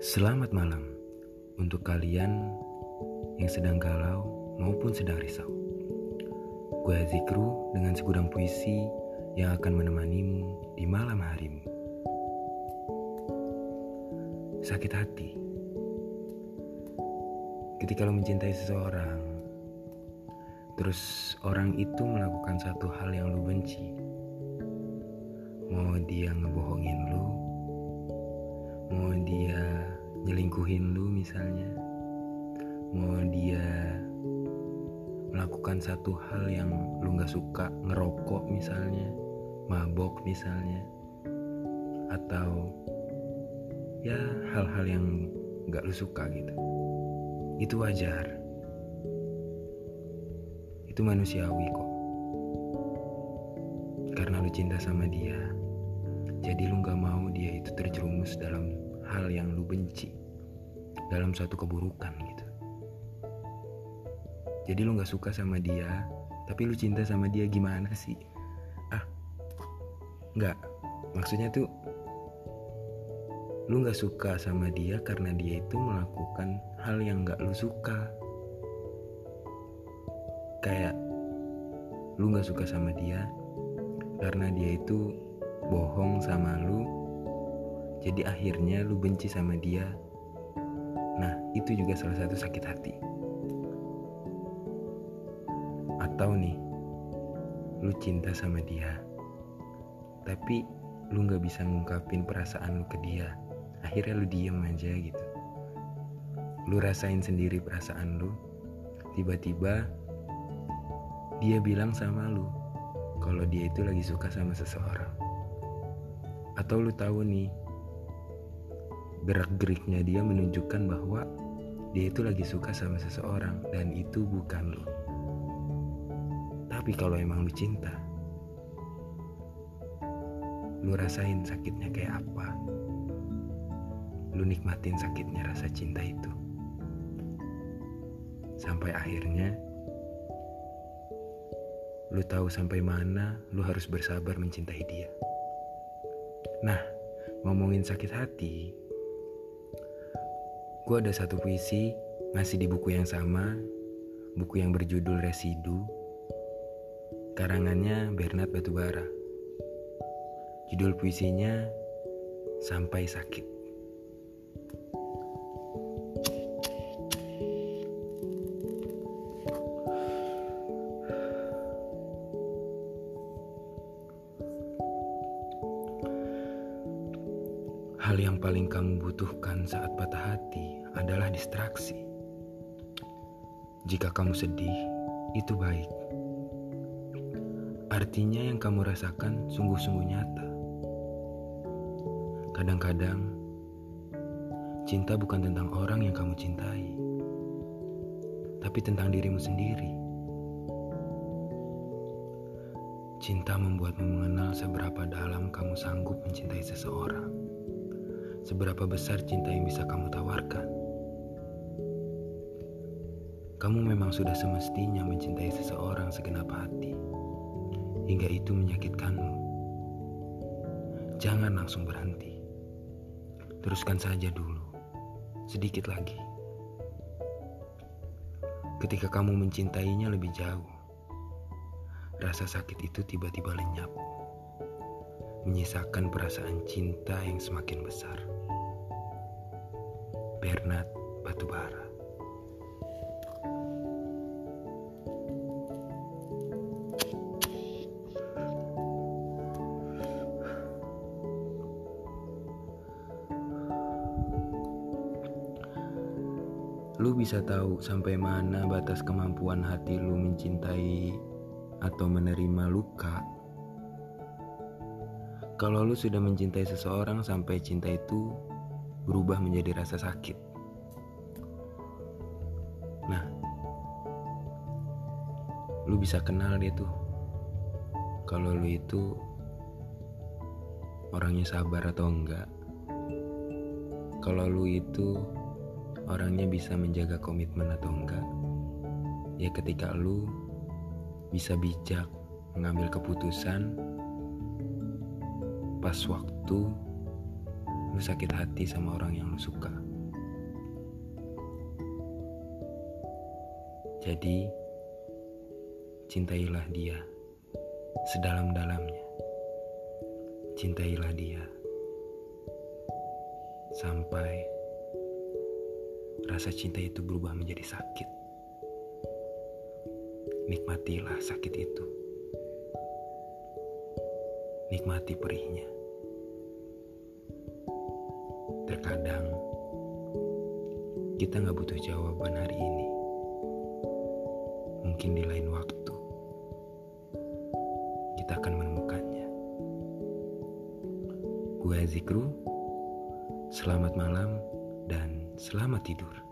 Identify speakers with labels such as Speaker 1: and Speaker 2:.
Speaker 1: Selamat malam untuk kalian yang sedang galau maupun sedang risau. Gue Zikru dengan segudang puisi yang akan menemanimu di malam harimu. Sakit hati ketika lo mencintai seseorang, terus orang itu melakukan satu hal yang lo benci. Mau dia ngebohongin lo, mau dia nyelingkuhin lu misalnya. Mau dia melakukan satu hal yang lu nggak suka ngerokok misalnya mabok misalnya atau ya hal-hal yang nggak lu suka gitu. Itu wajar. Itu manusiawi kok. Karena lu cinta sama dia jadi lu nggak mau dia itu terjerumus dalam hal yang lu benci dalam suatu keburukan gitu. Jadi lu nggak suka sama dia tapi lu cinta sama dia gimana sih? Ah nggak. Maksudnya tuh lu nggak suka sama dia karena dia itu melakukan hal yang nggak lu suka. Kayak lu nggak suka sama dia karena dia itu bohong sama lu jadi akhirnya lu benci sama dia. Nah, itu juga salah satu sakit hati. Atau nih, lu cinta sama dia, tapi lu gak bisa ngungkapin perasaan lu ke dia. Akhirnya lu diem aja gitu. Lu rasain sendiri perasaan lu. Tiba-tiba dia bilang sama lu kalau dia itu lagi suka sama seseorang. Atau lu tahu nih, gerak-geriknya dia menunjukkan bahwa dia itu lagi suka sama seseorang dan itu bukan lo. Tapi kalau emang lu cinta, lu rasain sakitnya kayak apa. Lu nikmatin sakitnya rasa cinta itu. Sampai akhirnya lu tahu sampai mana lu harus bersabar mencintai dia. Nah, ngomongin sakit hati, Gue ada satu puisi masih di buku yang sama, buku yang berjudul Residu, karangannya Bernard Batubara. Judul puisinya Sampai Sakit. Yang paling kamu butuhkan saat patah hati adalah distraksi. Jika kamu sedih, itu baik. Artinya yang kamu rasakan sungguh-sungguh nyata. Kadang-kadang, cinta bukan tentang orang yang kamu cintai, tapi tentang dirimu sendiri. Cinta membuatmu mengenal seberapa dalam kamu sanggup mencintai seseorang seberapa besar cinta yang bisa kamu tawarkan. Kamu memang sudah semestinya mencintai seseorang segenap hati, hingga itu menyakitkanmu. Jangan langsung berhenti. Teruskan saja dulu, sedikit lagi. Ketika kamu mencintainya lebih jauh, rasa sakit itu tiba-tiba lenyap menyisakan perasaan cinta yang semakin besar. Bernard Batubara. Lu bisa tahu sampai mana batas kemampuan hati lu mencintai atau menerima luka? Kalau lu sudah mencintai seseorang sampai cinta itu berubah menjadi rasa sakit. Nah, lu bisa kenal dia tuh. Kalau lu itu orangnya sabar atau enggak. Kalau lu itu orangnya bisa menjaga komitmen atau enggak. Ya ketika lu bisa bijak mengambil keputusan pas waktu lu sakit hati sama orang yang lu suka. Jadi, cintailah dia sedalam-dalamnya. Cintailah dia sampai rasa cinta itu berubah menjadi sakit. Nikmatilah sakit itu. Nikmati perihnya. Terkadang kita nggak butuh jawaban hari ini. Mungkin di lain waktu kita akan menemukannya. Gue Zikru, selamat malam dan selamat tidur.